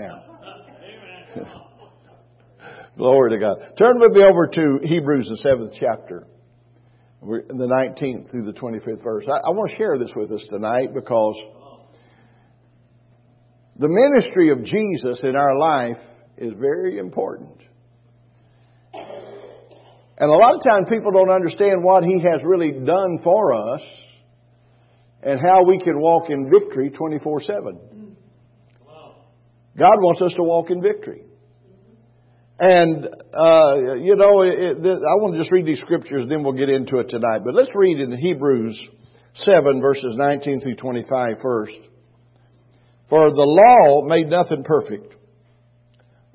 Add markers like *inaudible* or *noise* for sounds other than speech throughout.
now. *laughs* Glory to God. Turn with me over to Hebrews, the seventh chapter, the 19th through the 25th verse. I, I want to share this with us tonight because the ministry of Jesus in our life is very important. And a lot of times people don't understand what He has really done for us and how we can walk in victory 24 7. God wants us to walk in victory. And, uh, you know, it, it, I want to just read these scriptures, then we'll get into it tonight. But let's read in Hebrews 7, verses 19 through 25 first. For the law made nothing perfect,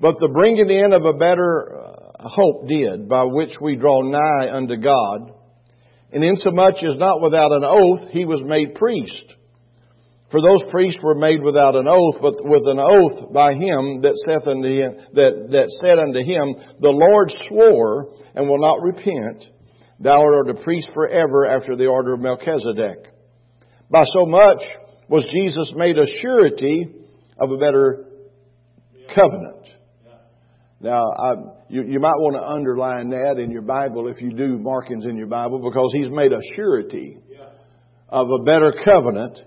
but the bringing in of a better uh, hope did, by which we draw nigh unto God. And insomuch as not without an oath he was made priest for those priests were made without an oath, but with an oath by him that saith unto him, that, that said unto him, The Lord swore and will not repent, thou art a priest forever after the order of Melchizedek. By so much was Jesus made a surety of a better covenant. Now, I, you, you might want to underline that in your Bible if you do markings in your Bible because he's made a surety of a better covenant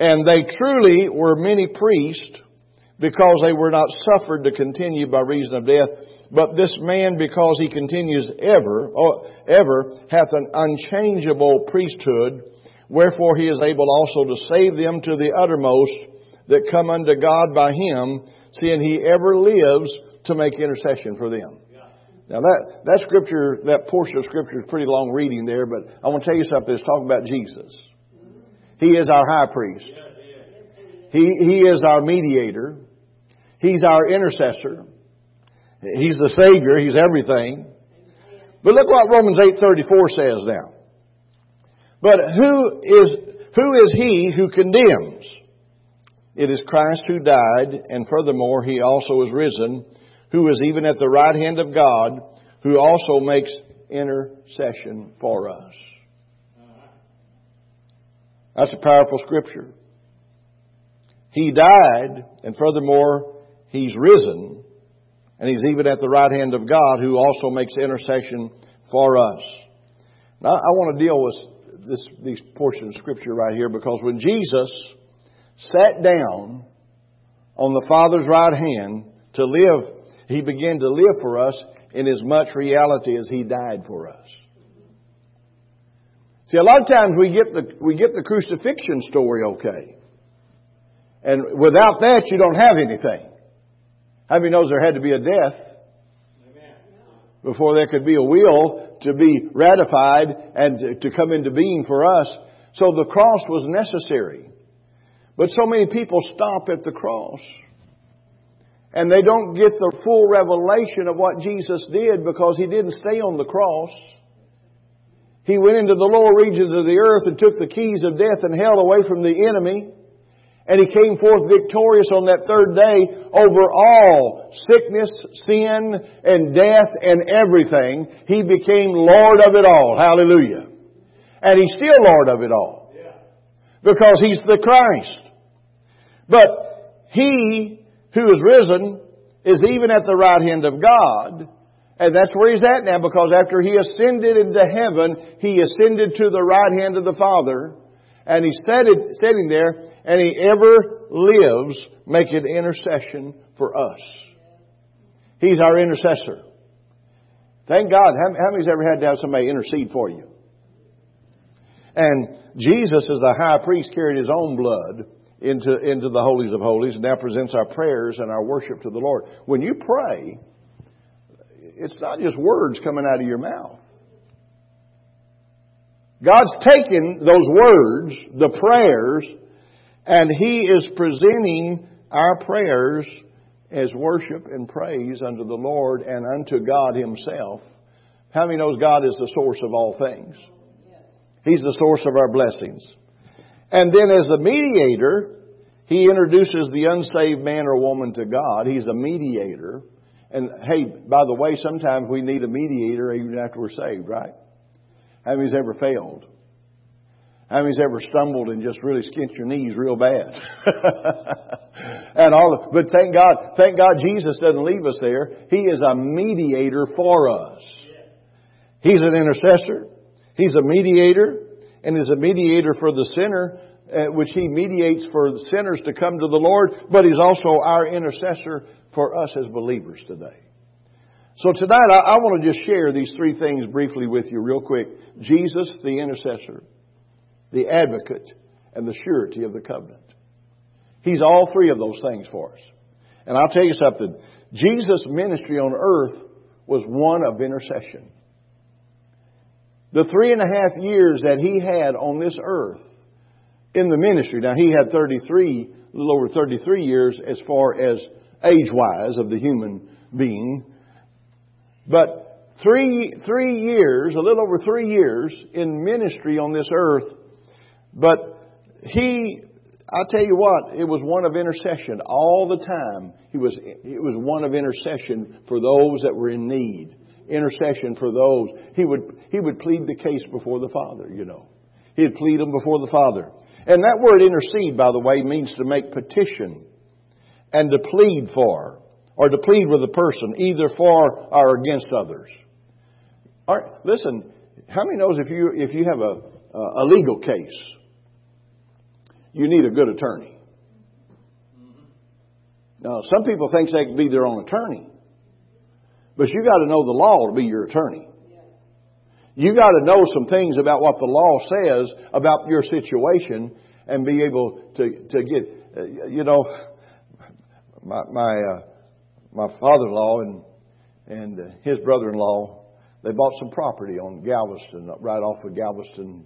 and they truly were many priests because they were not suffered to continue by reason of death. But this man, because he continues ever, oh, ever, hath an unchangeable priesthood, wherefore he is able also to save them to the uttermost that come unto God by him, seeing he ever lives to make intercession for them. Now that, that scripture, that portion of scripture is pretty long reading there, but I want to tell you something. It's talking about Jesus. He is our high priest. He, he is our mediator. He's our intercessor. He's the Savior. He's everything. But look what Romans 8.34 says now. But who is, who is he who condemns? It is Christ who died, and furthermore, he also is risen, who is even at the right hand of God, who also makes intercession for us. That's a powerful scripture. He died, and furthermore, He's risen, and He's even at the right hand of God who also makes intercession for us. Now, I want to deal with this, these portions of Scripture right here because when Jesus sat down on the Father's right hand to live, He began to live for us in as much reality as He died for us. See, a lot of times we get the, we get the crucifixion story okay. And without that, you don't have anything. How many knows there had to be a death before there could be a will to be ratified and to, to come into being for us? So the cross was necessary. But so many people stop at the cross. And they don't get the full revelation of what Jesus did because He didn't stay on the cross. He went into the lower regions of the earth and took the keys of death and hell away from the enemy. And he came forth victorious on that third day over all sickness, sin, and death and everything. He became Lord of it all. Hallelujah. And he's still Lord of it all. Because he's the Christ. But he who is risen is even at the right hand of God and that's where he's at now because after he ascended into heaven, he ascended to the right hand of the Father. And he's sitting there and he ever lives making intercession for us. He's our intercessor. Thank God. How many's ever had to have somebody intercede for you? And Jesus, as the high priest, carried his own blood into, into the holies of holies and now presents our prayers and our worship to the Lord. When you pray, it's not just words coming out of your mouth. God's taken those words, the prayers, and He is presenting our prayers as worship and praise unto the Lord and unto God Himself. How many knows God is the source of all things? He's the source of our blessings. And then as the mediator, He introduces the unsaved man or woman to God. He's a mediator. And hey, by the way, sometimes we need a mediator even after we're saved, right? How many's ever failed? How many's ever stumbled and just really skint your knees real bad? *laughs* and all. of, But thank God, thank God Jesus doesn't leave us there. He is a mediator for us. He's an intercessor. He's a mediator, and is a mediator for the sinner, Uh, which he mediates for sinners to come to the Lord. But he's also our intercessor for us as believers today. So tonight I, I want to just share these three things briefly with you real quick. Jesus, the intercessor, the advocate, and the surety of the covenant. He's all three of those things for us. And I'll tell you something. Jesus' ministry on earth was one of intercession. The three and a half years that he had on this earth in the ministry, now he had 33, a little over 33 years as far as age-wise of the human being, but three, three years, a little over three years in ministry on this earth. But he, I tell you what, it was one of intercession all the time. He was, it was one of intercession for those that were in need. Intercession for those. He would, he would plead the case before the Father, you know. He'd plead them before the Father. And that word intercede, by the way, means to make petition and to plead for or to plead with a person, either for or against others. Right, listen, how many knows if you if you have a a legal case, you need a good attorney. Now, some people think they can be their own attorney, but you got to know the law to be your attorney. You got to know some things about what the law says about your situation and be able to to get. Uh, you know, my my uh, my father-in-law and and uh, his brother-in-law, they bought some property on Galveston, right off of Galveston,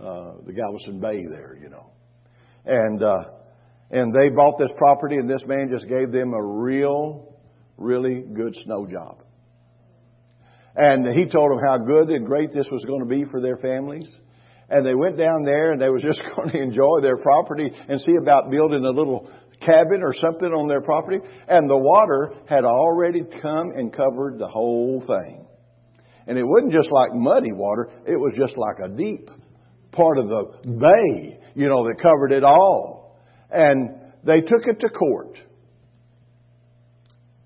uh, the Galveston Bay there, you know, and uh, and they bought this property, and this man just gave them a real, really good snow job. And he told them how good and great this was going to be for their families. And they went down there and they was *laughs* just going to enjoy their property and see about building a little cabin or something on their property, and the water had already come and covered the whole thing. And it wasn't just like muddy water, it was just like a deep part of the bay, you know, that covered it all. And they took it to court.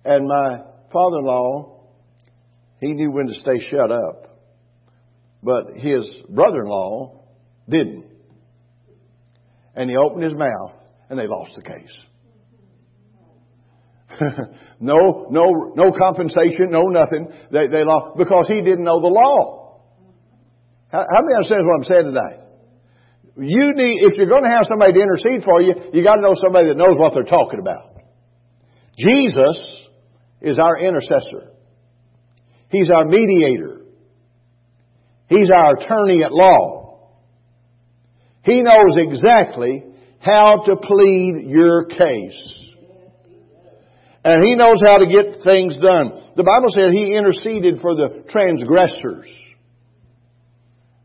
And my father in law, he knew when to stay shut up. But his brother in law didn't. And he opened his mouth and they lost the case. *laughs* no, no, no compensation, no nothing. They, they lost because he didn't know the law. How, how many understand what I'm saying today? You need, if you're going to have somebody to intercede for you, you got to know somebody that knows what they're talking about. Jesus is our intercessor. He's our mediator. He's our attorney at law. He knows exactly how to plead your case. And he knows how to get things done. The Bible said he interceded for the transgressors.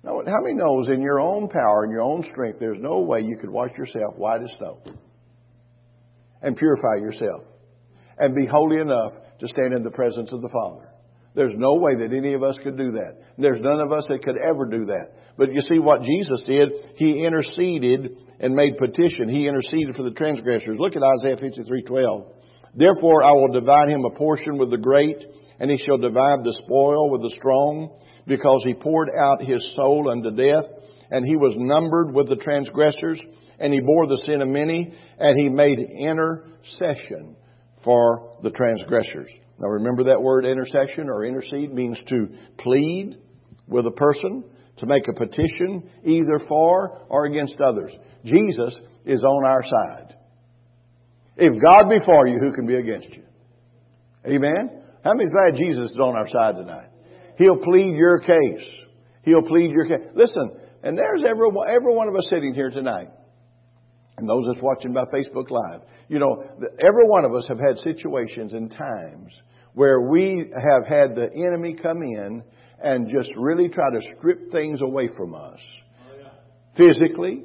Now, how many knows in your own power and your own strength, there's no way you could wash yourself white as snow and purify yourself and be holy enough to stand in the presence of the Father? There's no way that any of us could do that. There's none of us that could ever do that. But you see what Jesus did? He interceded and made petition. He interceded for the transgressors. Look at Isaiah 53:12. Therefore I will divide him a portion with the great, and he shall divide the spoil with the strong, because he poured out his soul unto death, and he was numbered with the transgressors, and he bore the sin of many, and he made intercession for the transgressors. Now remember that word intercession or intercede means to plead with a person, to make a petition either for or against others. Jesus is on our side. If God be for you, who can be against you? Amen? How many's glad Jesus is on our side tonight? He'll plead your case. He'll plead your case. Listen, and there's every, every one of us sitting here tonight. And those that's watching by Facebook Live. You know, every one of us have had situations and times where we have had the enemy come in and just really try to strip things away from us. Physically,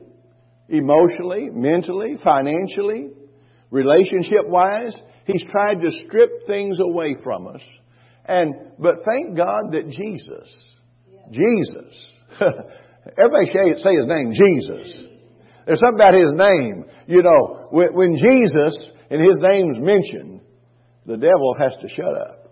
emotionally, mentally, financially relationship wise. He's tried to strip things away from us. And, but thank God that Jesus, Jesus, *laughs* everybody say, his name, Jesus. There's something about His name. You know, when Jesus and His name's mentioned, the devil has to shut up.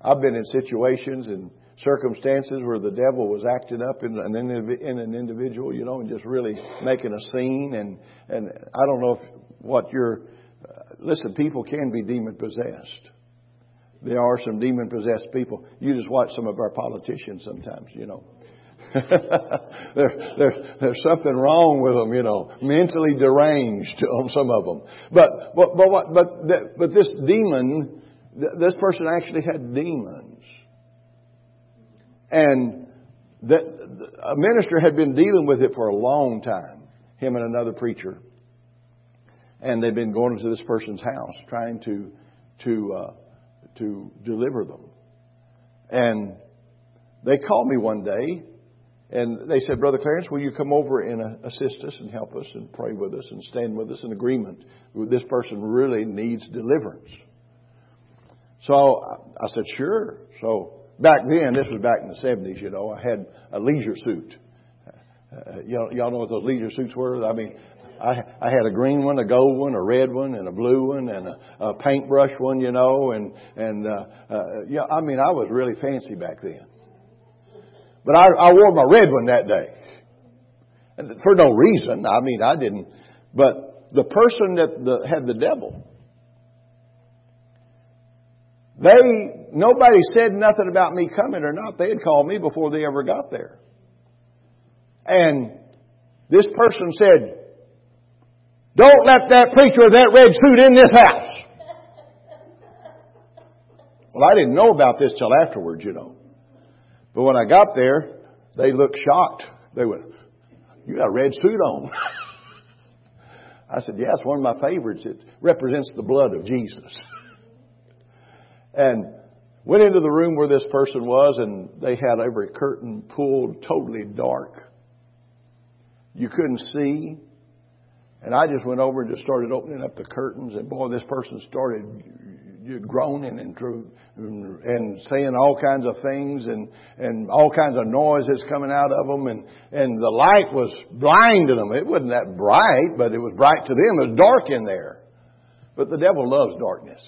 I've been in situations and circumstances where the devil was acting up in an, in an individual, you know, and just really making a scene. And, and I don't know if what you're, uh, listen, people can be demon possessed. There are some demon possessed people. You just watch some of our politicians sometimes, you know. *laughs* there, there, there's something wrong with them, you know, mentally deranged on some of them. But, but, but what, but, but this demon, this person actually had demons. And that, a minister had been dealing with it for a long time, him and another preacher. And they'd been going to this person's house trying to, to, uh, to deliver them. And they called me one day and they said, Brother Clarence, will you come over and uh, assist us and help us and pray with us and stand with us in agreement? This person really needs deliverance. So I said, sure. So back then, this was back in the 70s, you know, I had a leisure suit. Uh, y'all, y'all know what those leisure suits were? I mean, I, I had a green one, a gold one, a red one, and a blue one, and a, a paintbrush one, you know, and and uh, uh, yeah, I mean, I was really fancy back then. But I, I wore my red one that day, and for no reason. I mean, I didn't. But the person that the, had the devil, they nobody said nothing about me coming or not. They had called me before they ever got there, and this person said, don't let that preacher with that red suit in this house. Well, I didn't know about this till afterwards, you know. But when I got there, they looked shocked. They went, You got a red suit on. *laughs* I said, Yeah, it's one of my favorites. It represents the blood of Jesus. *laughs* and went into the room where this person was, and they had every curtain pulled totally dark. You couldn't see. And I just went over and just started opening up the curtains, and boy, this person started groaning and and saying all kinds of things and and all kinds of noises coming out of them, and and the light was blinding them. It wasn't that bright, but it was bright to them. It was dark in there, but the devil loves darkness.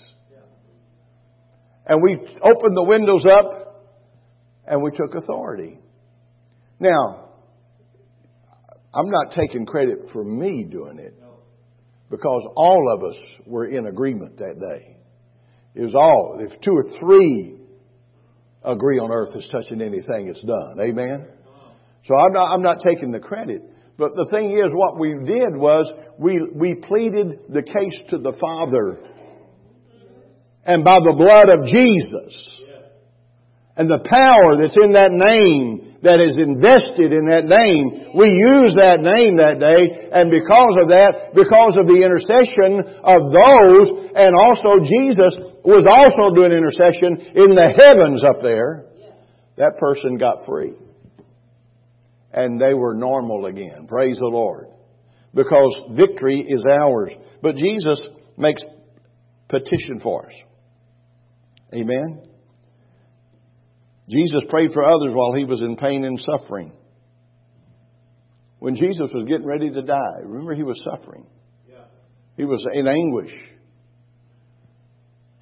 And we opened the windows up, and we took authority. Now, I'm not taking credit for me doing it because all of us were in agreement that day. It was all, if two or three agree on earth as touching anything, it's done. Amen? So I'm not, I'm not taking the credit. But the thing is, what we did was we, we pleaded the case to the Father. And by the blood of Jesus. And the power that's in that name that is invested in that name. We use that name that day, and because of that, because of the intercession of those, and also Jesus was also doing intercession in the heavens up there, that person got free. And they were normal again. Praise the Lord. Because victory is ours. But Jesus makes petition for us. Amen. Jesus prayed for others while he was in pain and suffering. When Jesus was getting ready to die, remember he was suffering. He was in anguish.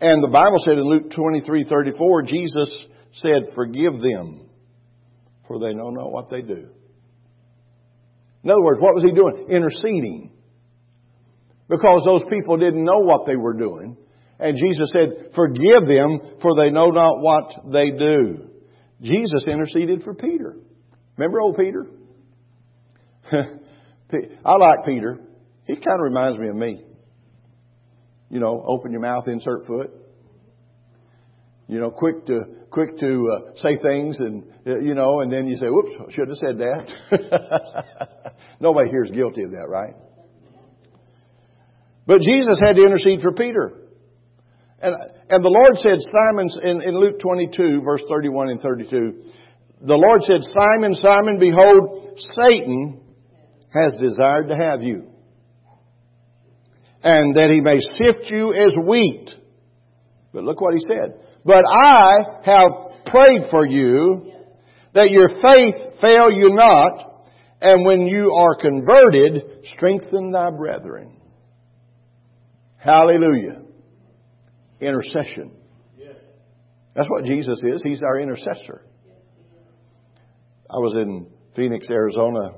And the Bible said in Luke 23 34, Jesus said, Forgive them, for they know not what they do. In other words, what was he doing? Interceding. Because those people didn't know what they were doing. And Jesus said, Forgive them, for they know not what they do. Jesus interceded for Peter. Remember old Peter? *laughs* I like Peter. He kind of reminds me of me. You know, open your mouth, insert foot. You know, quick to quick to uh, say things, and uh, you know, and then you say, "Whoops, I should have said that." *laughs* Nobody here is guilty of that, right? But Jesus had to intercede for Peter. And, and the Lord said, Simon, in, in Luke 22, verse 31 and 32, the Lord said, Simon, Simon, behold, Satan has desired to have you. And that he may sift you as wheat. But look what he said. But I have prayed for you that your faith fail you not, And when you are converted, strengthen thy brethren. Hallelujah. Intercession. That's what Jesus is. He's our intercessor. I was in Phoenix, Arizona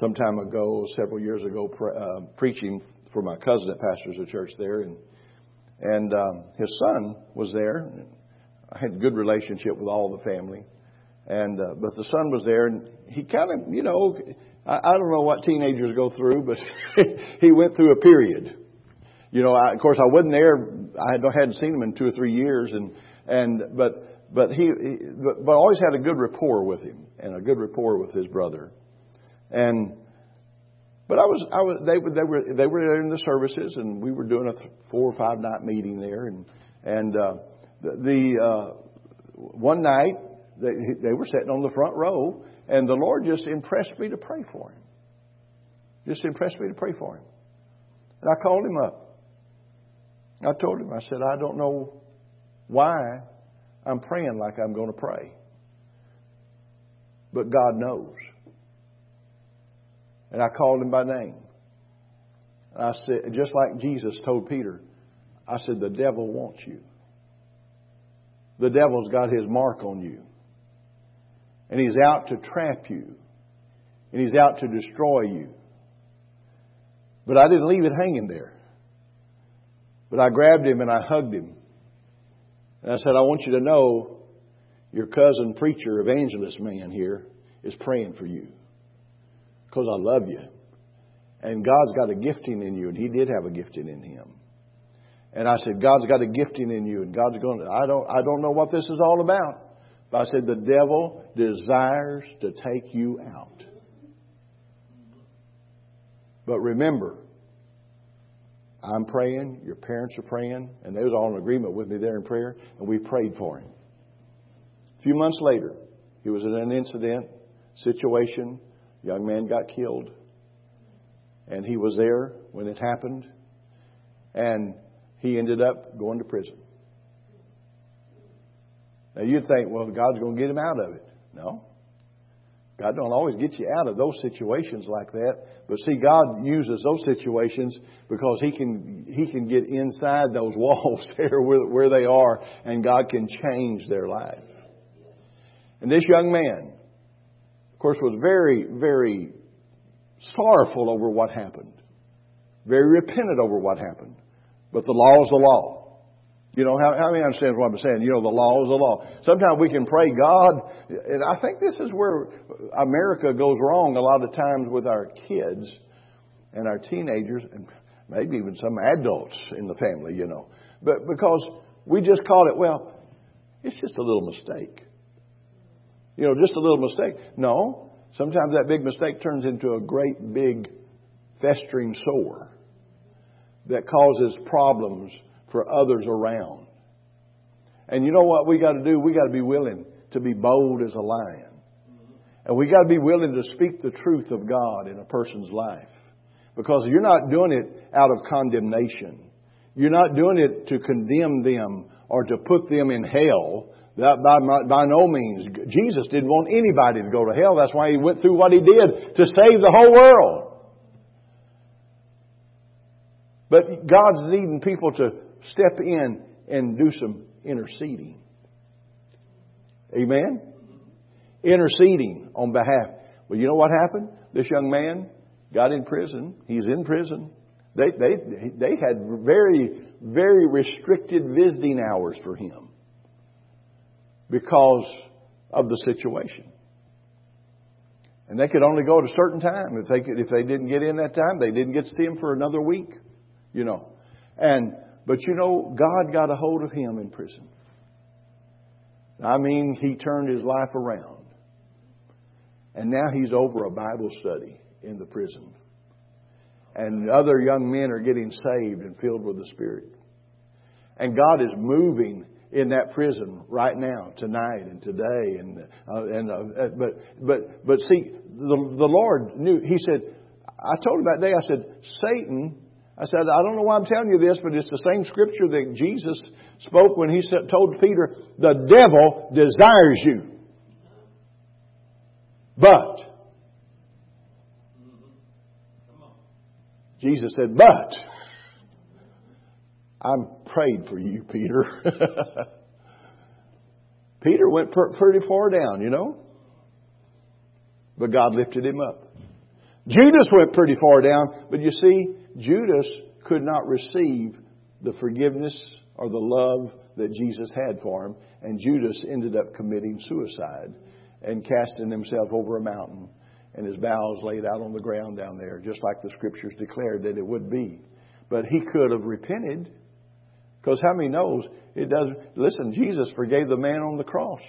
some time ago, several years ago, pre- uh, preaching for my cousin that pastors a church there, and and um, his son was there. I had a good relationship with all the family, and uh, but the son was there, and he kind of, you know, I, I don't know what teenagers go through, but *laughs* he went through a period. You know, I, of course, I wasn't there. I hadn't seen him in two or three years, and and but but he, he but, but always had a good rapport with him and a good rapport with his brother, and but I was, I was, they, they were, they were there in the services, and we were doing a four or five night meeting there, and and uh, the, the uh, one night they, they were sitting on the front row, and the Lord just impressed me to pray for him. Just impressed me to pray for him, and I called him up. I told him, I said, I don't know why I'm praying like I'm going to pray, but God knows. And I called him by name. And I said, just like Jesus told Peter, I said, the devil wants you. The devil's got his mark on you. And he's out to trap you. And he's out to destroy you. But I didn't leave it hanging there. But I grabbed him and I hugged him. And I said, I want you to know your cousin preacher, evangelist man here, is praying for you because I love you. And God's got a gifting in you, and He did have a gifting in Him. And I said, God's got a gifting in you, and God's going to, I don't, I don't know what this is all about. But I said, the devil desires to take you out. But remember, I'm praying, your parents are praying, and they was all in agreement with me there in prayer, and we prayed for him. A few months later, he was in an incident, situation, Young man got killed. And he was there when it happened. And he ended up going to prison. Now you'd think, well, God's going to get him out of it. No. God don't always get you out of those situations like that. But see, God uses those situations because He can He can get inside those *laughs* walls there where, where they are, and God can change their life. And this young man of course, was very, very sorrowful over what happened. Very repentant over what happened. But the law is the law. You know, how, how many understand what I'm saying? You know, the law is the law. Sometimes we can pray God, and I think this is where America goes wrong a lot of times with our kids and our teenagers, and maybe even some adults in the family, you know. But because we just call it, well, it's just a little mistake. You know, just a little mistake. No. Sometimes that big mistake turns into a great big festering sore that causes problems for others around. And you know what we got to do? We got to be willing to be bold as a lion. And we got to be willing to speak the truth of God in a person's life. Because you're not doing it out of condemnation. You're not doing it to condemn them or to put them in hell. That by, by no means. Jesus didn't want anybody to go to hell. That's why he went through what he did to save the whole world. But God's needing people to step in and do some interceding. Amen? Interceding on behalf. Well, you know what happened? This young man got in prison. He's in prison. They, they, they had very, very restricted visiting hours for him because of the situation. And they could only go at a certain time. If they could, if they didn't get in that time, they didn't get to see him for another week. You know. And but you know, God got a hold of him in prison. I mean, he turned his life around. And now he's over a Bible study in the prison. And other young men are getting saved and filled with the Spirit. And God is moving in that prison right now, tonight and today, and uh, and uh, uh, but but but see, the the Lord knew. He said, I told him that day. I said, Satan. I said, I don't know why I'm telling you this, but it's the same scripture that Jesus spoke when he told Peter, the devil desires you. But, Jesus said, but, I'm prayed for you, Peter. *laughs* Peter went pretty far down, you know. But God lifted him up. Judas went pretty far down, but you see, Judas could not receive the forgiveness or the love that Jesus had for him, and Judas ended up committing suicide and casting himself over a mountain, and his bowels laid out on the ground down there, just like the scriptures declared that it would be. But he could have repented, because how many knows it doesn't? Listen, Jesus forgave the man on the cross.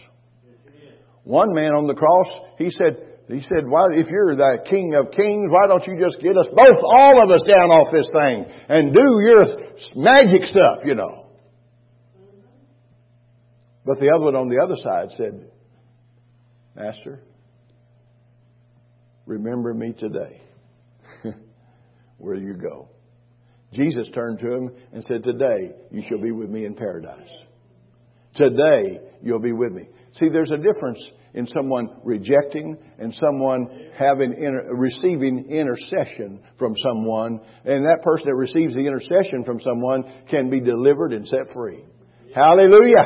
One man on the cross, he said, he said, why, if you're the King of Kings, why don't you just get us both, all of us down off this thing and do your magic stuff, you know. But the other one on the other side said, Master, remember me today *laughs* where you go. Jesus turned to him and said, Today you shall be with me in paradise. Today you'll be with me. See, there's a difference in someone rejecting and someone having inter, receiving intercession from someone, and that person that receives the intercession from someone can be delivered and set free. Hallelujah!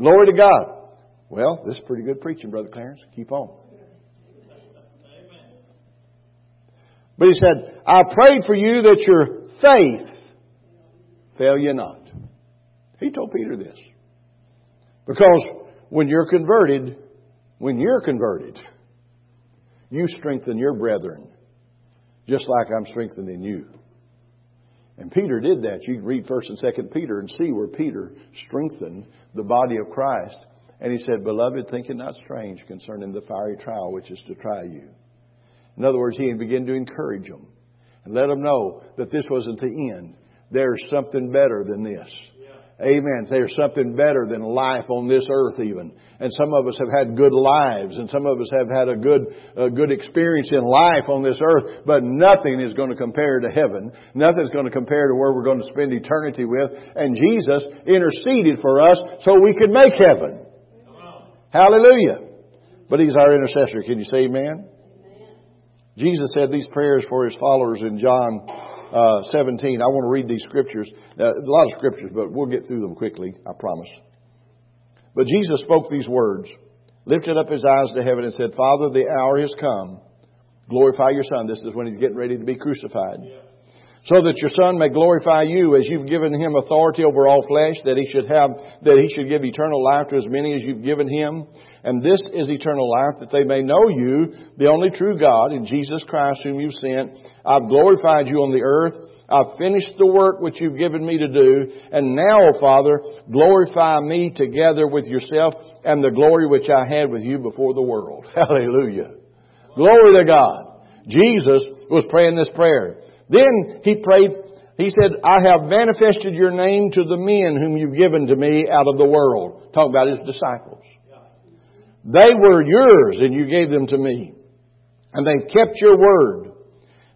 Glory to God. Well, this is pretty good preaching, Brother Clarence. Keep on. But he said, I prayed for you that your faith fail you not. He told Peter this. Because when you're converted, when you're converted, you strengthen your brethren just like I'm strengthening you. And Peter did that. You read 1st and 2nd Peter and see where Peter strengthened the body of Christ. And he said, Beloved, think it not strange concerning the fiery trial which is to try you. In other words, he began to encourage them and let them know that this wasn't the end. There's something better than this. Amen. There's something better than life on this earth even. And some of us have had good lives and some of us have had a good, a good experience in life on this earth, but nothing is going to compare to heaven. Nothing's going to compare to where we're going to spend eternity with. And Jesus interceded for us so we could make heaven. Hallelujah. But He's our intercessor. Can you say amen? amen? Jesus said these prayers for His followers in John uh, 17. I want to read these scriptures. Uh, a lot of scriptures, but we'll get through them quickly, I promise. But Jesus spoke these words, lifted up his eyes to heaven and said, Father, the hour has come. Glorify your Son. This is when he's getting ready to be crucified. So that your Son may glorify you as you've given him authority over all flesh, that he should have, that he should give eternal life to as many as you've given him. And this is eternal life, that they may know you, the only true God, in Jesus Christ whom you've sent. I've glorified you on the earth. I've finished the work which you've given me to do. And now, Father, glorify me together with yourself and the glory which I had with you before the world. *laughs* Hallelujah. Glory to God. Jesus was praying this prayer. Then he prayed, he said, I have manifested your name to the men whom you've given to me out of the world. Talk about his disciples. They were yours and you gave them to me. And they kept your word.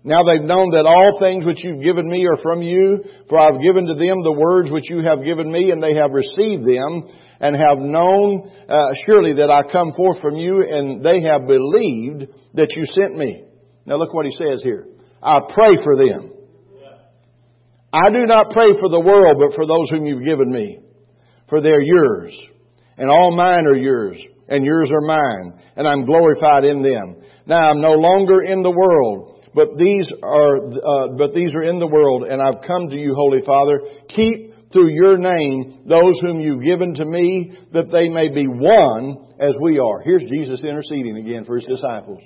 Now they've known that all things which you've given me are from you, for I've given to them the words which you have given me, and they have received them, and have known uh, surely that I come forth from you, and they have believed that you sent me. Now look what he says here. I pray for them. I do not pray for the world, but for those whom you've given me, for they're yours, and all mine are yours and yours are mine, and I'm glorified in them. Now I'm no longer in the world, but these are, uh, but these are in the world, and I've come to you, Holy Father. Keep through your name those whom you've given to me, that they may be one as we are. Here's Jesus interceding again for his disciples.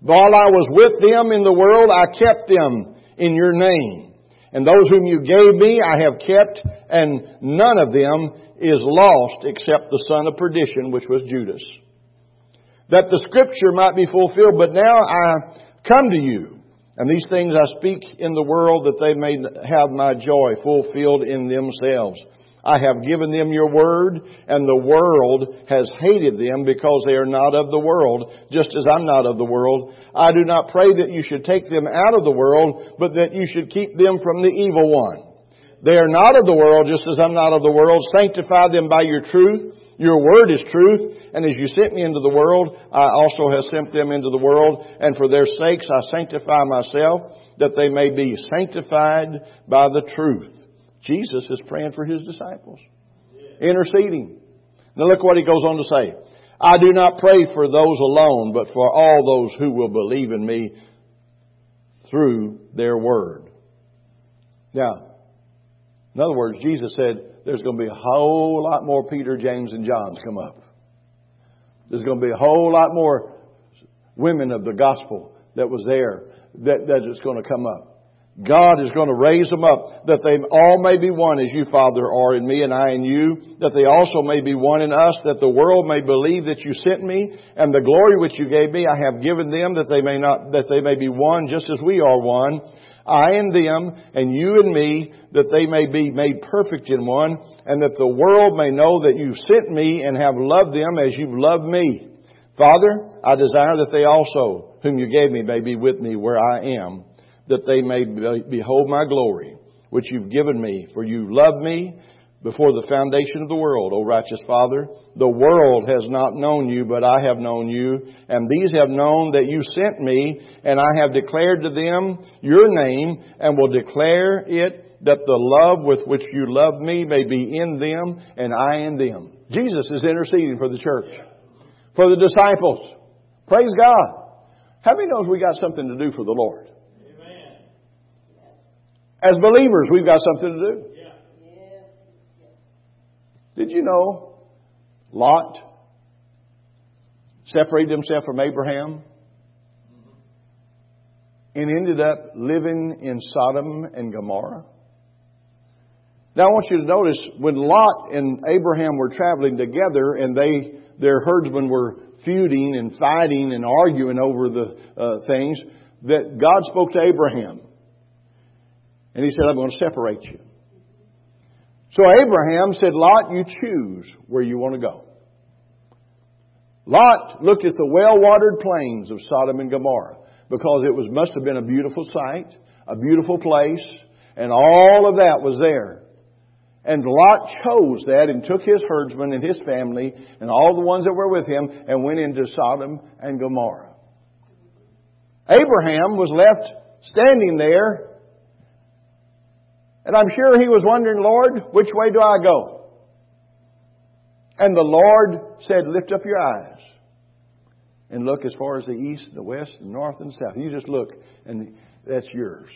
While I was with them in the world, I kept them in your name. And those whom you gave me, I have kept, and none of them is lost except the son of perdition, which was Judas. That the scripture might be fulfilled, but now I come to you, and these things I speak in the world that they may have my joy fulfilled in themselves. I have given them your word, and the world has hated them because they are not of the world, just as I'm not of the world. I do not pray that you should take them out of the world, but that you should keep them from the evil one. They are not of the world, just as I'm not of the world. Sanctify them by your truth. Your word is truth. And as you sent me into the world, I also have sent them into the world. And for their sakes I sanctify myself, that they may be sanctified by the truth. Jesus is praying for his disciples. Interceding. Now look what he goes on to say. I do not pray for those alone, but for all those who will believe in me through their word. Now, in other words, Jesus said there's going to be a whole lot more Peter, James, and Johns come up. There's going to be a whole lot more women of the gospel that was there that, that is going to come up. God is going to raise them up that they all may be one as you, Father, are in me and I in you, that they also may be one in us, that the world may believe that you sent me and the glory which you gave me I have given them that they may not, that they may be one just as we are one. I and them and you and me, that they may be made perfect in one and that the world may know that you sent me and have loved them as you've loved me. Father, I desire that they also, whom you gave me, may be with me where I am that they may behold my glory, which you've given me. For you loved me before the foundation of the world, O righteous Father. The world has not known you, but I have known you, and these have known that you sent me, and I have declared to them your name, and will declare it that the love with which you love me may be in them, and I in them. Jesus is interceding for the church, for the disciples. Praise God. How many knows we got something to do for the Lord? As believers, we've got something to do. Did you know Lot separated himself from Abraham and ended up living in Sodom and Gomorrah? Now I want you to notice when Lot and Abraham were traveling together and they, their herdsmen were feuding and fighting and arguing over the uh, things, that God spoke to Abraham. And he said, I'm going to separate you. So Abraham said, Lot, you choose where you want to go. Lot looked at the well-watered plains of Sodom and Gomorrah because it was, must have been a beautiful sight, a beautiful place, and all of that was there. And Lot chose that and took his herdsmen and his family and all the ones that were with him and went into Sodom and Gomorrah. Abraham was left standing there and I'm sure he was wondering, Lord, which way do I go? And the Lord said, lift up your eyes and look as far as the east, the west, the north, and the south. You just look, and that's yours.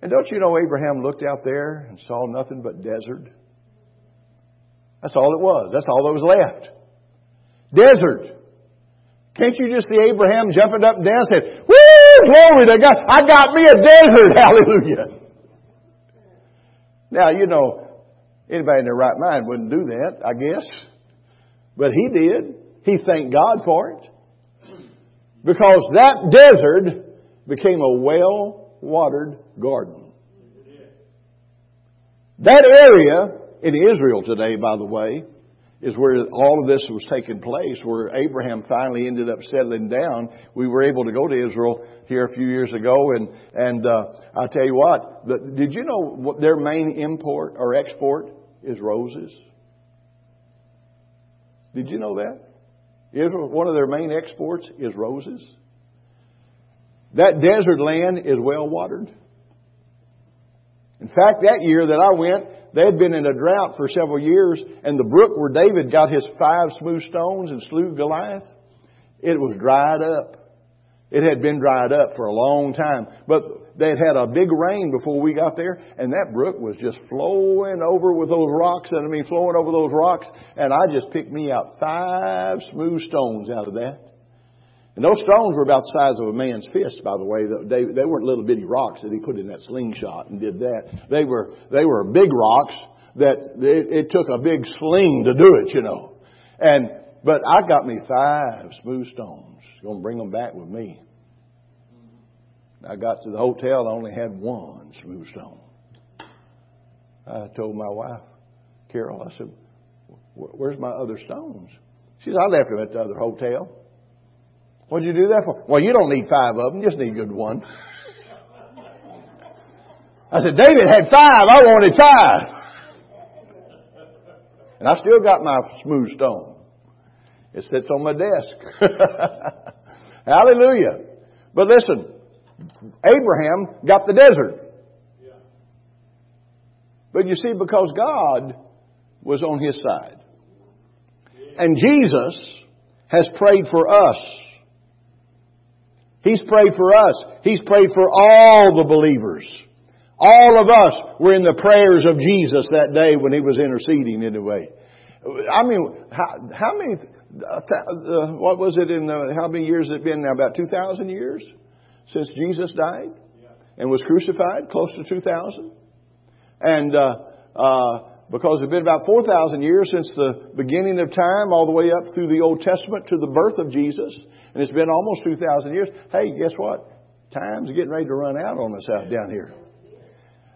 And don't you know Abraham looked out there and saw nothing but desert? That's all it was. That's all that was left. Desert. Can't you just see Abraham jumping up and down and saying, Woo! Glory to God! I got me a desert! *laughs* Hallelujah! Now, you know, anybody in their right mind wouldn't do that, I guess. But he did. He thanked God for it. Because that desert became a well-watered garden. That area in Israel today, by the way, is where all of this was taking place, where Abraham finally ended up settling down. We were able to go to Israel here a few years ago, and and uh, I'll tell you what. The, did you know what their main import or export is roses? Did you know that? Israel, one of their main exports is roses. That desert land is well watered. In fact, that year that I went, they had been in a drought for several years, and the brook where David got his five smooth stones and slew Goliath, it was dried up. It had been dried up for a long time. But they had had a big rain before we got there, and that brook was just flowing over with those rocks, and I mean flowing over those rocks, and I just picked me out five smooth stones out of that. And those stones were about the size of a man's fist, by the way. They, they weren't little bitty rocks that he put in that slingshot and did that. They were, they were big rocks that it, it took a big sling to do it, you know. And, but I got me five smooth stones. Gonna bring them back with me. I got to the hotel and only had one smooth stone. I told my wife, Carol, I said, where's my other stones? She said, I left them at the other hotel. What'd you do that for? Well, you don't need five of them, you just need a good one. I said, David had five. I wanted five. And I still got my smooth stone. It sits on my desk. *laughs* Hallelujah. But listen, Abraham got the desert. But you see, because God was on his side. And Jesus has prayed for us. He's prayed for us. He's prayed for all the believers. All of us were in the prayers of Jesus that day when he was interceding in a way. I mean, how, how many, uh, uh, what was it in, the, how many years has it been now? About 2,000 years since Jesus died and was crucified? Close to 2,000? And, uh, uh, because it's been about 4,000 years since the beginning of time, all the way up through the Old Testament to the birth of Jesus, and it's been almost 2,000 years. Hey, guess what? Time's getting ready to run out on us out down here.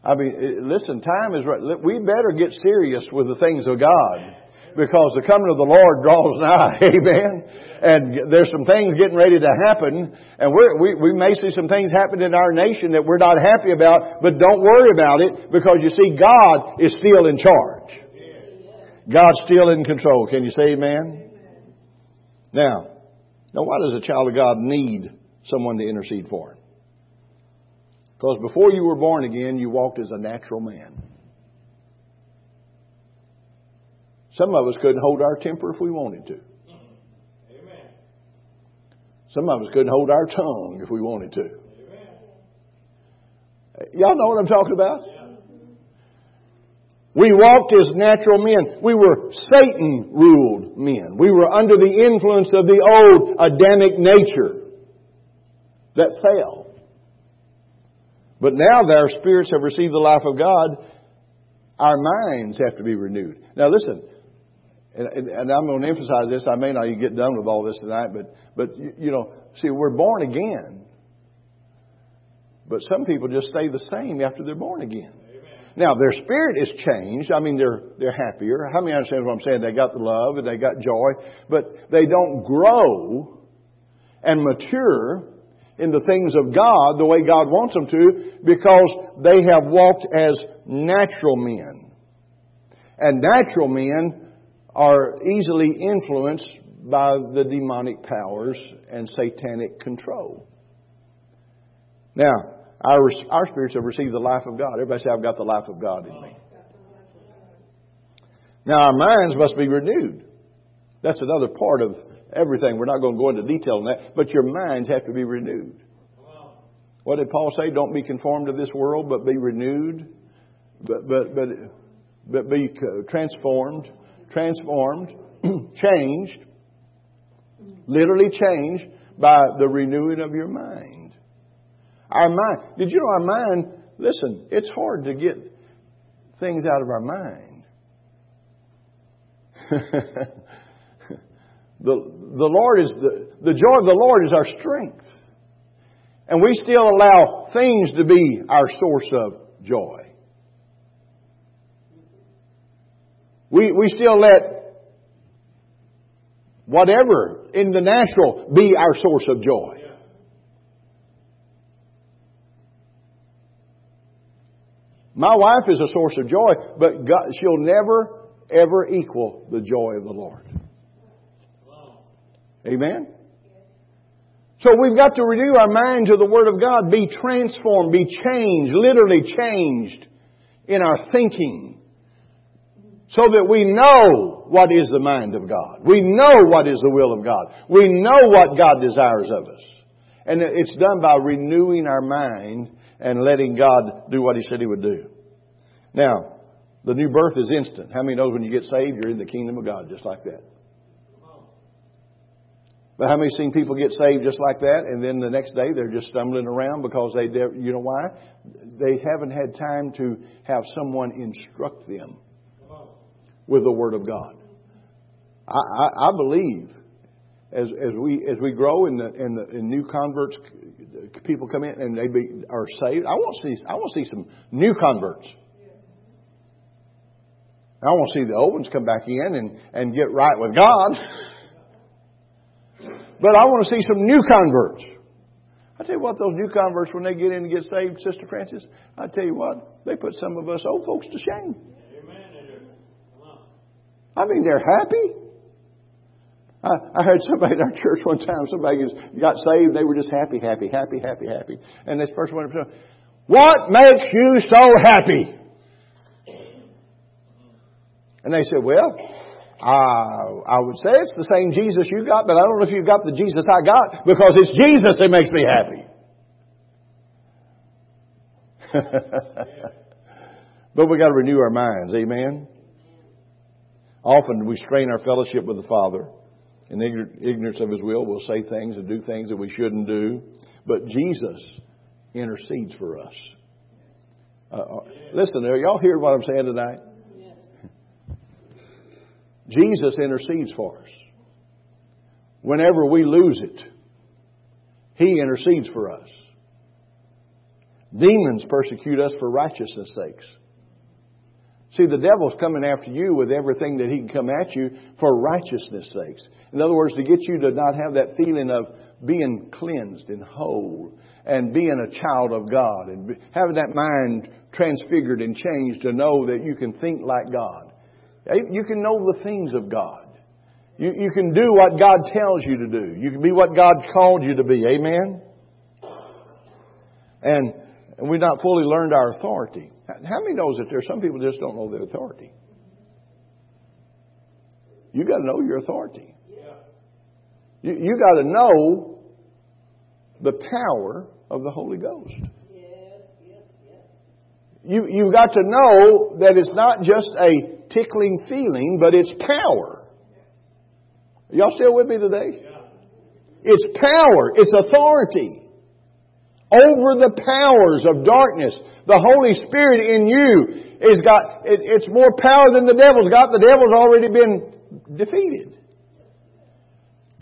I mean, listen, time is right. We better get serious with the things of God because the coming of the Lord draws nigh. *laughs* Amen. And there's some things getting ready to happen, and we we may see some things happen in our nation that we're not happy about. But don't worry about it because you see, God is still in charge. God's still in control. Can you say Amen? Now, now, why does a child of God need someone to intercede for him? Because before you were born again, you walked as a natural man. Some of us couldn't hold our temper if we wanted to. Amen. Some of us couldn't hold our tongue if we wanted to. Amen. Y'all know what I'm talking about? Yeah. We walked as natural men. We were Satan ruled men. We were under the influence of the old Adamic nature that fell. But now that our spirits have received the life of God, our minds have to be renewed. Now listen, and, and, I'm going to emphasize this. I may not even get done with all this tonight, but but you, you know, see, we're born again. But some people just stay the same after they're born again. Amen. Now their spirit is changed. I mean, they're they're happier. How many understand what I'm saying? They got the love and they got joy, but they don't grow and mature in the things of God the way God wants them to because they have walked as natural men. And natural men are easily influenced by the demonic powers and satanic control. Now, our, our spirits have received the life of God. Everybody say, I've got the life of God in me. Now, our minds must be renewed. That's another part of everything. We're not going to go into detail on that, but your minds have to be renewed. What did Paul say? Don't be conformed to this world, but be renewed, but, but, but, but be transformed transformed, *clears throat* changed, literally changed by the renewing of your mind. Our mind, did you know our mind, listen, it's hard to get things out of our mind. *laughs* the, the Lord is the, the joy of the Lord is our strength. And we still allow things to be our source of joy. We, we still let whatever in the natural be our source of joy. My wife is a source of joy, but God, she'll never, ever equal the joy of the Lord. Amen? So we've got to renew our mind to the Word of God, be transformed, be changed, literally changed in our thinking so that we know what is the mind of God. We know what is the will of God. We know what God desires of us. And it's done by renewing our mind and letting God do what He said He would do. Now, the new birth is instant. How many knows when you get saved, you're in the kingdom of God just like that? But how many seen people get saved just like that, and then the next day they're just stumbling around because they, you know why? They haven't had time to have someone instruct them with the Word of God. I, I, I believe as, as we as we grow and the, and the and new converts people come in and they be, are saved. I want to see I want to see some new converts. I want to see the old ones come back in and, and get right with God. but I want to see some new converts. I tell you what, those new converts, when they get in and get saved, Sister Francis, I tell you what, they put some of us old folks to shame. I mean, they're happy. I, I heard somebody in our church one time, somebody got saved, they were just happy, happy, happy, happy, happy. And this person went up to What makes you so happy? And they said, Well, uh, I would say it's the same Jesus you got, but I don't know if you've got the Jesus I got because it's Jesus that makes me happy. *laughs* but we got to renew our minds, amen. Often we strain our fellowship with the Father. In ignorance of His will, we'll say things and do things that we shouldn't do. But Jesus intercedes for us. Uh, uh listen, are y'all hear what I'm saying tonight? Jesus intercedes for us. Whenever we lose it, He intercedes for us. Demons persecute us for righteousness' sakes. See, the devil's coming after you with everything that he can come at you for righteousness' sakes. In other words, to get you to not have that feeling of being cleansed and whole and being a child of God and having that mind transfigured and changed to know that you can think like God. You can know the things of God. You, you can do what God tells you to do. You can be what God called you to be. Amen? And we've not fully learned our authority. How many knows that there's some people just don't know their authority? You got to know your authority. You, you got to know the power of the Holy Ghost. You, you've got to know that it's not just a tickling feeling, but it's power. Y'all still with me today? It's power. It's authority over the powers of darkness. The Holy Spirit in you is got, it, it's more power than the devil's got. The devil's already been defeated.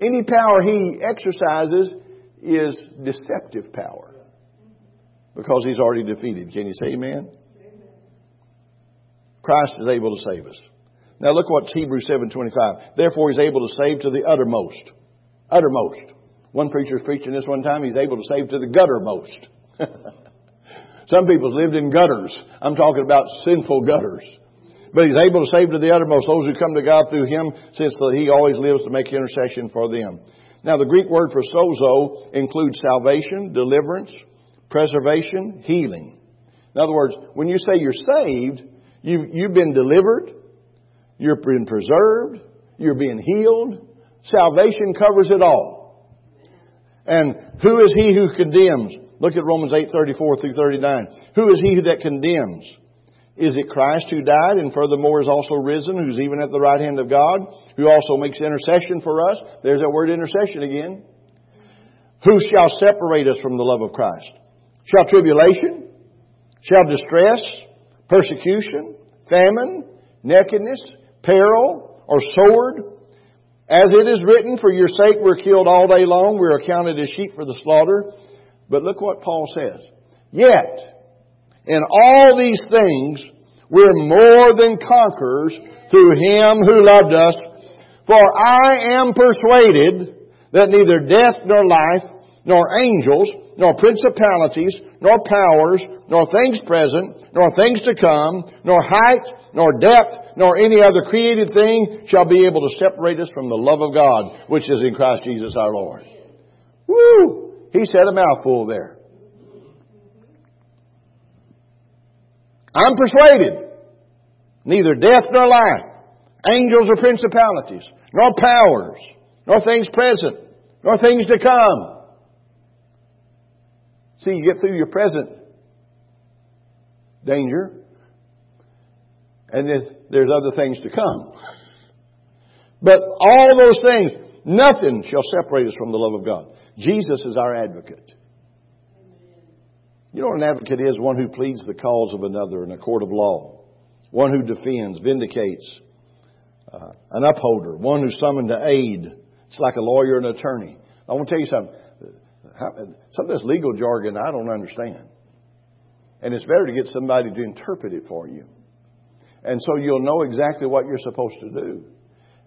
Any power he exercises is deceptive power because he's already defeated. Can you say amen? Christ is able to save us. Now look what Hebrews 7:25. Therefore he's able to save to the uttermost. Uttermost. One preacher was preaching this one time, he's able to save to the guttermost. *laughs* Some people's lived in gutters. I'm talking about sinful gutters. But he's able to save to the uttermost those who come to God through him, since he always lives to make intercession for them. Now the Greek word for sozo includes salvation, deliverance, preservation, healing. In other words, when you say you're saved, you, you've been delivered, you've been preserved, you're being healed. Salvation covers it all. And who is he who condemns? Look at Romans 8:34 through 39. Who is he that condemns? Is it Christ who died and furthermore is also risen, who's even at the right hand of God, who also makes intercession for us? There's that word intercession again. Who shall separate us from the love of Christ? Shall tribulation? Shall distress? Persecution? Famine? Nakedness? Peril? Or sword? As it is written, for your sake we're killed all day long, we're accounted as sheep for the slaughter. But look what Paul says. Yet, in all these things, we're more than conquerors through Him who loved us. For I am persuaded that neither death nor life, nor angels, nor principalities, nor powers, nor things present, nor things to come, nor height, nor depth, nor any other created thing shall be able to separate us from the love of God, which is in Christ Jesus our Lord. Woo! He said a mouthful there. I'm persuaded neither death nor life, angels or principalities, nor powers, nor things present, nor things to come, See, you get through your present danger, and there's, other things to come. But all those things, nothing shall separate us from the love of God. Jesus is our advocate. You know what an advocate is? One who pleads the cause of another in a court of law. One who defends, vindicates, uh, an upholder, one who's summoned to aid. It's like a lawyer and attorney. I want to tell you something. Some of this legal jargon I don't understand. And it's better to get somebody to interpret it for you. And so you'll know exactly what you're supposed to do.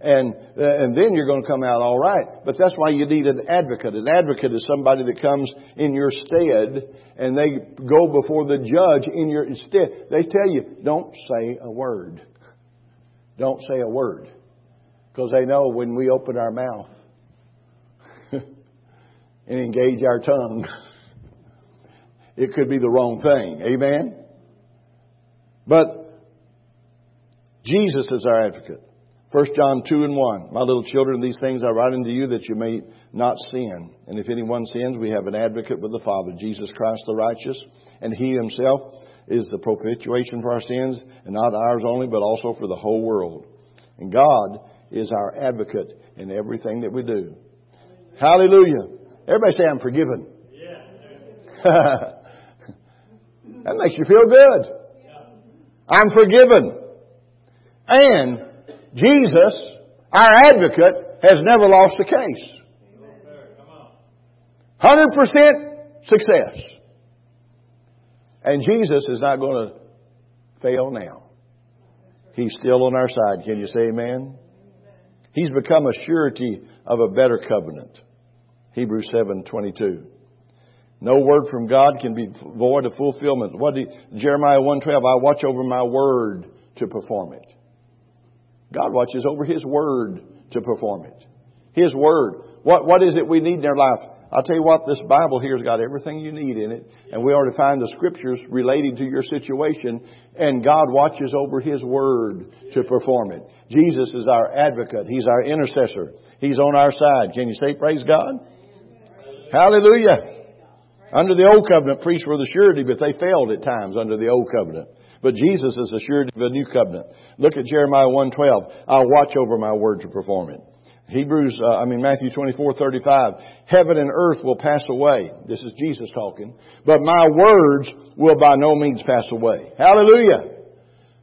and and then you're going to come out all right. But that's why you need an advocate. An advocate is somebody that comes in your stead, and they go before the judge in your stead. They tell you, don't say a word. Don't say a word, because they know when we open our mouth engage our tongue, it could be the wrong thing. Amen. But Jesus is our advocate. 1 John 2 and 1. My little children, these things I write unto you that you may not sin. And if anyone sins, we have an advocate with the Father, Jesus Christ the righteous. And he himself is the propitiation for our sins, and not ours only, but also for the whole world. And God is our advocate in everything that we do. Hallelujah. Everybody say, I'm forgiven. *laughs* that makes you feel good. I'm forgiven. And Jesus, our advocate, has never lost a case. 100% success. And Jesus is not going to fail now. He's still on our side. Can you say amen? He's become a surety of a better covenant. Hebrews 7:22. No word from God can be void of fulfillment. What did Jeremiah 1:12? I watch over my word to perform it. God watches over His Word to perform it. His Word. What, what is it we need in our life? I'll tell you what, this Bible here has got everything you need in it, and we ought to find the scriptures relating to your situation, and God watches over His Word to perform it. Jesus is our advocate. He's our intercessor. He's on our side. Can you say praise God? Hallelujah. Under the old covenant, priests were the surety, but they failed at times under the old covenant. But Jesus is the surety of the new covenant. Look at Jeremiah 1:12. I'll watch over my word to perform it. Hebrews, uh, I mean Matthew 24:35. Heaven and earth will pass away. This is Jesus talking. But my words will by no means pass away. Hallelujah.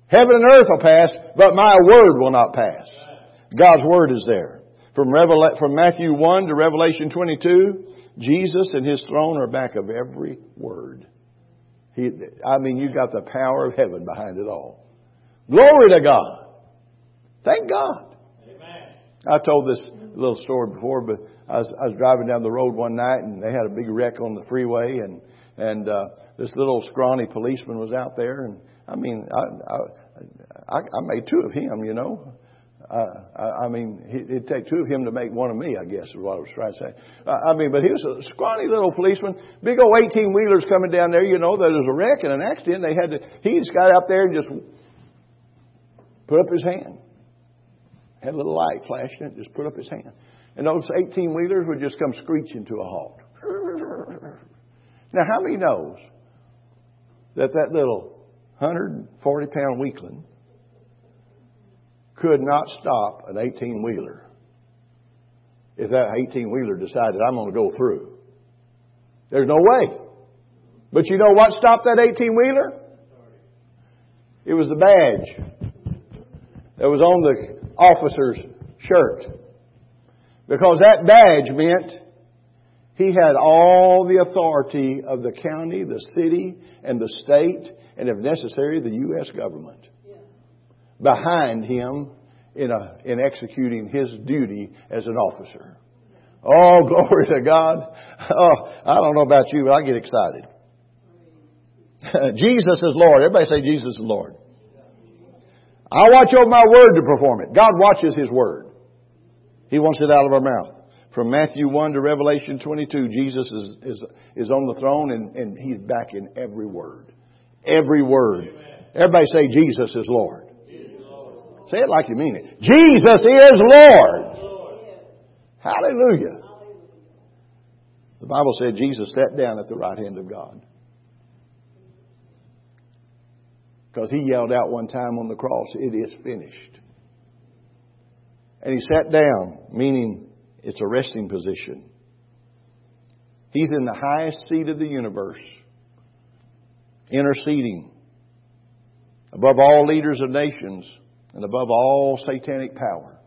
Heaven and earth will pass, but my word will not pass. God's word is there. From, Revela- from Matthew 1 to Revelation 22, Jesus and His throne are back of every word. He, I mean, you've got the power of heaven behind it all. Glory to God. Thank God. Amen. I told this little story before, but I was, I was driving down the road one night and they had a big wreck on the freeway and, and, uh, this little scrawny policeman was out there and, I mean, I, I, I made two of him, you know. I, I mean, it'd take two of him to make one of me, I guess, is what I was trying to say. Uh, I mean, but he was a scrawny little policeman, big old 18 wheelers coming down there, you know, there was a wreck and an accident. They had to, he just got out there and just put up his hand. Had a little light flashing it, just put up his hand. And those 18 wheelers would just come screeching to a halt. Now, how many knows that that little 140 pound weakling could not stop an 18 wheeler if that 18 wheeler decided, I'm going to go through. There's no way. But you know what stopped that 18 wheeler? It was the badge that was on the officer's shirt. Because that badge meant he had all the authority of the county, the city, and the state, and if necessary, the U.S. government behind him in, a, in executing his duty as an officer. Oh, *laughs* glory to God. Oh, I don't know about you, but I get excited. *laughs* Jesus is Lord. Everybody say Jesus is Lord. I watch over my word to perform it. God watches His word. He wants it out of our mouth. From Matthew 1 to Revelation 22, Jesus is, is, is on the throne and, and He's back in every word. Every word. Everybody say Jesus is Lord. Say it like you mean it. Jesus is Lord. Hallelujah. The Bible said Jesus sat down at the right hand of God. Because he yelled out one time on the cross, It is finished. And he sat down, meaning it's a resting position. He's in the highest seat of the universe, interceding above all leaders of nations and above all satanic power.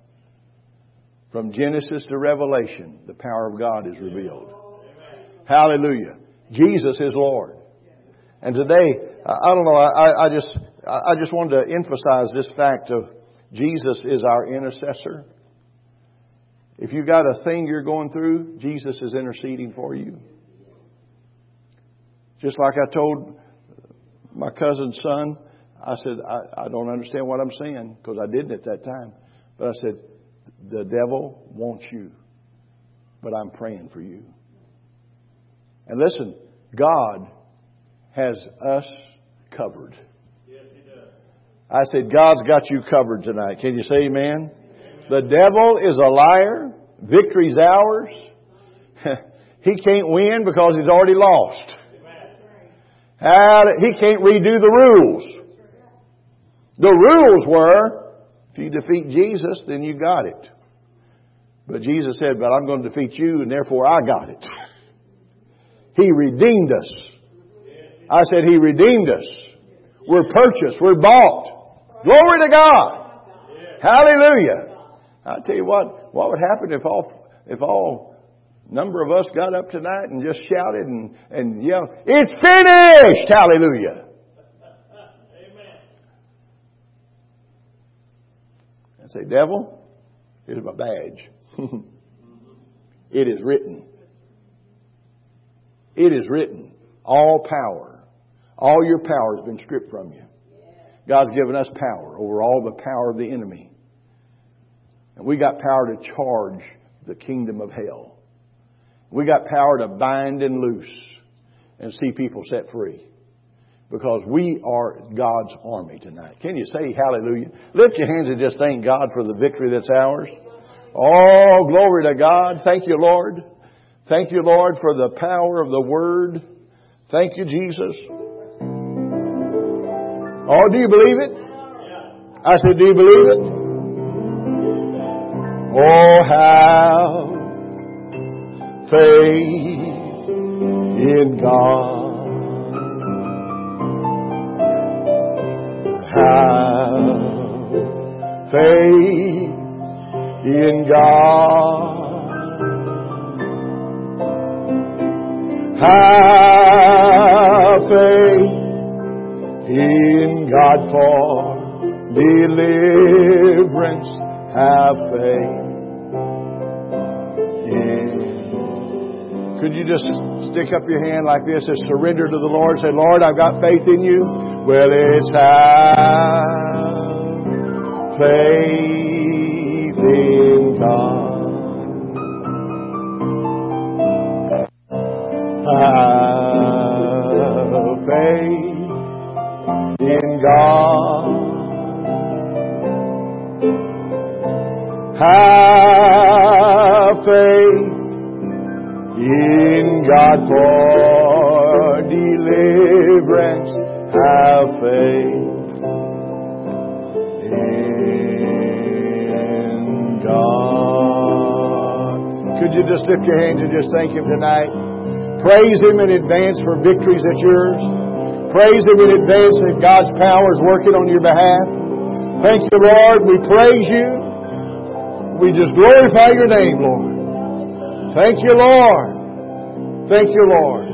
From Genesis to Revelation, the power of God is revealed. Hallelujah. Jesus is Lord. And today, I don't know, I, I just, I just wanted to emphasize this fact of Jesus is our intercessor. If you've got a thing you're going through, Jesus is interceding for you. Just like I told my cousin's son, I said, I, I don't understand what I'm saying because I didn't at that time. But I said, the devil wants you, but I'm praying for you. And listen, God has us covered. Yes, he does. I said, God's got you covered tonight. Can you say amen? The devil is a liar. Victory's ours. *laughs* he can't win because he's already lost. He can't redo the rules. The rules were, if you defeat Jesus, then you got it. But Jesus said, but I'm going to defeat you and therefore I got it. *laughs* He redeemed us. I said He redeemed us. We're purchased. We're bought. Glory to God. Hallelujah. I tell you what, what would happen if all, if all number of us got up tonight and just shouted and, and yelled, it's finished! Hallelujah. And say, devil, here's my badge. *laughs* it is written. It is written. All power. All your power has been stripped from you. God's given us power over all the power of the enemy. And we got power to charge the kingdom of hell. We got power to bind and loose and see people set free. Because we are God's army tonight. Can you say hallelujah? Lift your hands and just thank God for the victory that's ours. Oh, glory to God. Thank you, Lord. Thank you, Lord, for the power of the Word. Thank you, Jesus. Oh, do you believe it? I said, do you believe it? Oh, have faith in God. Have faith in God. Have faith in God for deliverance. Have faith in. Could you just stick up your hand like this and surrender to the Lord? Say, Lord, I've got faith in you. Well, it's have faith thank Him tonight? Praise Him in advance for victories that's yours. Praise Him in advance that God's power is working on your behalf. Thank you, Lord. We praise you. We just glorify your name, Lord. Thank you, Lord. Thank you, Lord.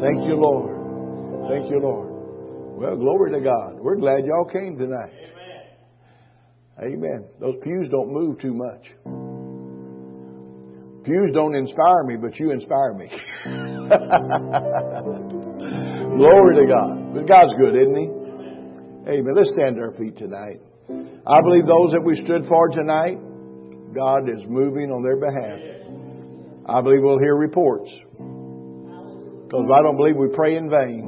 Thank you, Lord. Thank you, Lord. Well, glory to God. We're glad y'all came tonight. Amen. Those pews don't move too much. Pews don't inspire me, but you inspire me. *laughs* Glory to God. But God's good, isn't He? Amen. Let's stand to our feet tonight. I believe those that we stood for tonight, God is moving on their behalf. I believe we'll hear reports. Because I don't believe we pray in vain.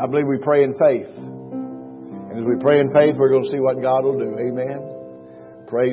I believe we pray in faith. And as we pray in faith, we're going to see what God will do. Amen. Praise